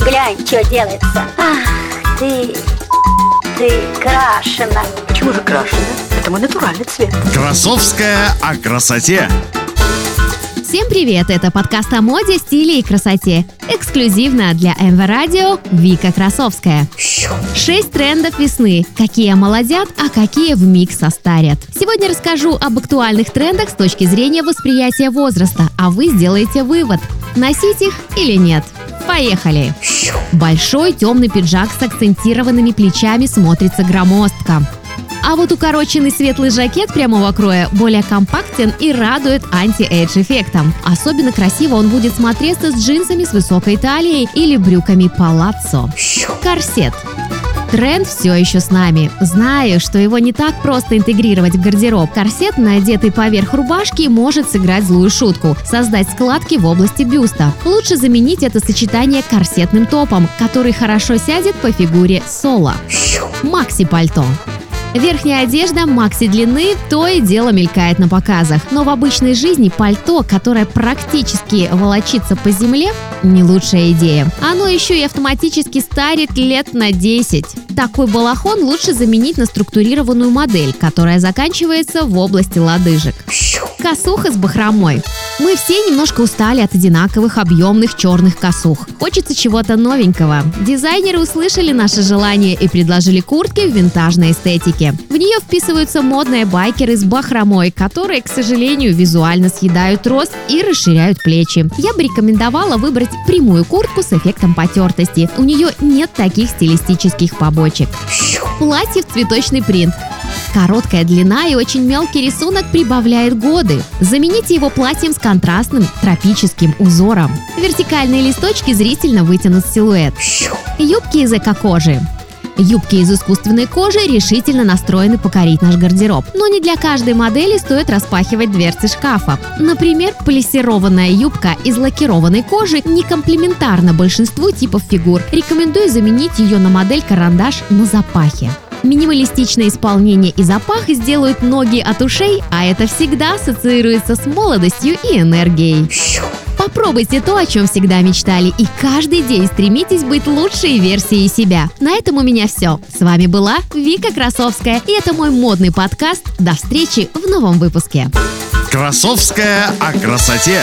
Глянь, что делается. Ах, ты, ты крашена. Почему же крашена? Это мой натуральный цвет. Красовская о красоте. Всем привет! Это подкаст о моде, стиле и красоте. Эксклюзивно для МВ Радио Вика Красовская. Шесть трендов весны. Какие молодят, а какие в миг состарят. Сегодня расскажу об актуальных трендах с точки зрения восприятия возраста, а вы сделаете вывод, носить их или нет. Поехали! Большой темный пиджак с акцентированными плечами смотрится громоздко. А вот укороченный светлый жакет прямого кроя более компактен и радует анти-эйдж эффектом. Особенно красиво он будет смотреться с джинсами с высокой талией или брюками палаццо. Корсет. Тренд все еще с нами. Знаю, что его не так просто интегрировать в гардероб. Корсет, надетый поверх рубашки, может сыграть злую шутку – создать складки в области бюста. Лучше заменить это сочетание корсетным топом, который хорошо сядет по фигуре соло. Макси-пальто. Верхняя одежда макси длины то и дело мелькает на показах. Но в обычной жизни пальто, которое практически волочится по земле, не лучшая идея. Оно еще и автоматически старит лет на 10. Такой балахон лучше заменить на структурированную модель, которая заканчивается в области лодыжек. Косуха с бахромой. Мы все немножко устали от одинаковых объемных черных косух. Хочется чего-то новенького. Дизайнеры услышали наше желание и предложили куртки в винтажной эстетике. В нее вписываются модные байкеры с бахромой, которые, к сожалению, визуально съедают рост и расширяют плечи. Я бы рекомендовала выбрать прямую куртку с эффектом потертости. У нее нет таких стилистических побочек. Платье в цветочный принт. Короткая длина и очень мелкий рисунок прибавляет годы. Замените его платьем с контрастным тропическим узором. Вертикальные листочки зрительно вытянут силуэт. Юбки из эко-кожи. Юбки из искусственной кожи решительно настроены покорить наш гардероб. Но не для каждой модели стоит распахивать дверцы шкафа. Например, полисированная юбка из лакированной кожи не комплементарна большинству типов фигур. Рекомендую заменить ее на модель карандаш на запахе. Минималистичное исполнение и запах сделают ноги от ушей, а это всегда ассоциируется с молодостью и энергией. Попробуйте то, о чем всегда мечтали, и каждый день стремитесь быть лучшей версией себя. На этом у меня все. С вами была Вика Красовская, и это мой модный подкаст. До встречи в новом выпуске. Красовская о красоте.